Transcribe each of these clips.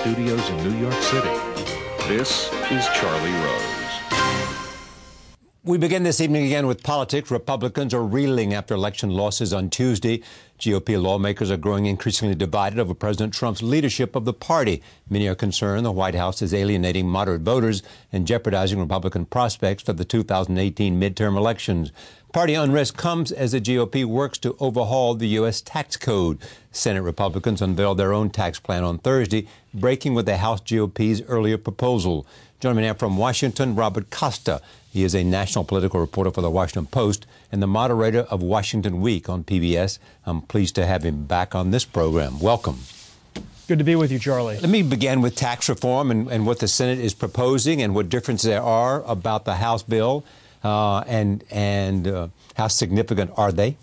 studios in New York City. This is Charlie Rose. We begin this evening again with politics. Republicans are reeling after election losses on Tuesday. GOP lawmakers are growing increasingly divided over President Trump's leadership of the party. Many are concerned the White House is alienating moderate voters and jeopardizing Republican prospects for the 2018 midterm elections. Party unrest comes as the GOP works to overhaul the U.S. tax code. Senate Republicans unveiled their own tax plan on Thursday, breaking with the House GOP's earlier proposal. Joining me now from Washington, Robert Costa. He is a national political reporter for the Washington Post and the moderator of Washington Week on PBS. I'm pleased to have him back on this program. Welcome. Good to be with you, Charlie. Let me begin with tax reform and, and what the Senate is proposing and what differences there are about the House bill uh, and, and uh, how significant are they?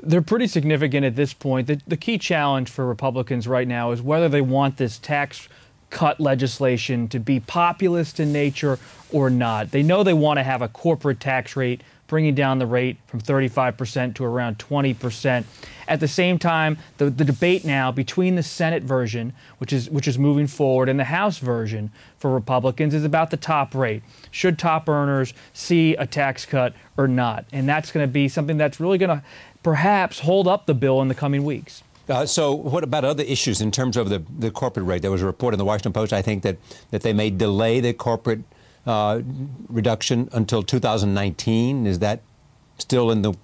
They're pretty significant at this point. The, the key challenge for Republicans right now is whether they want this tax cut legislation to be populist in nature or not. They know they want to have a corporate tax rate, bringing down the rate from 35% to around 20%. At the same time, the, the debate now between the Senate version, which is which is moving forward, and the House version for Republicans is about the top rate. Should top earners see a tax cut or not? And that's going to be something that's really going to perhaps hold up the bill in the coming weeks. Uh, so, what about other issues in terms of the, the corporate rate? There was a report in the Washington Post, I think, that, that they may delay the corporate uh, reduction until 2019. Is that still in the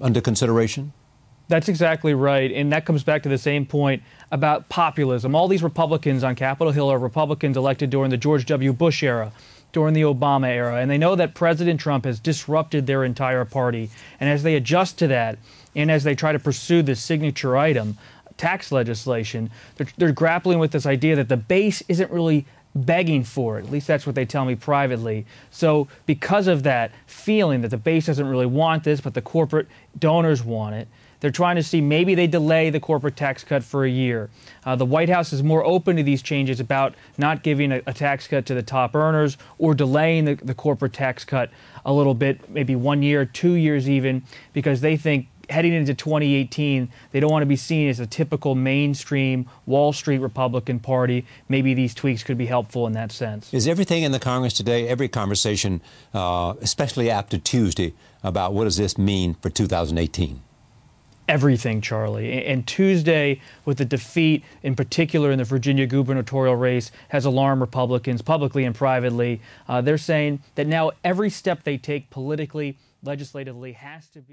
under consideration? That's exactly right. And that comes back to the same point about populism. All these Republicans on Capitol Hill are Republicans elected during the George W. Bush era, during the Obama era. And they know that President Trump has disrupted their entire party. And as they adjust to that, and as they try to pursue this signature item, tax legislation, they're, they're grappling with this idea that the base isn't really begging for it. At least that's what they tell me privately. So, because of that feeling that the base doesn't really want this, but the corporate donors want it, they're trying to see maybe they delay the corporate tax cut for a year. Uh, the White House is more open to these changes about not giving a, a tax cut to the top earners or delaying the, the corporate tax cut a little bit, maybe one year, two years even, because they think heading into 2018, they don't want to be seen as a typical mainstream Wall Street Republican Party. Maybe these tweaks could be helpful in that sense. Is everything in the Congress today, every conversation, uh, especially after Tuesday, about what does this mean for 2018? Everything, Charlie. And Tuesday, with the defeat, in particular in the Virginia gubernatorial race, has alarmed Republicans publicly and privately. Uh, they're saying that now every step they take politically, legislatively, has to be.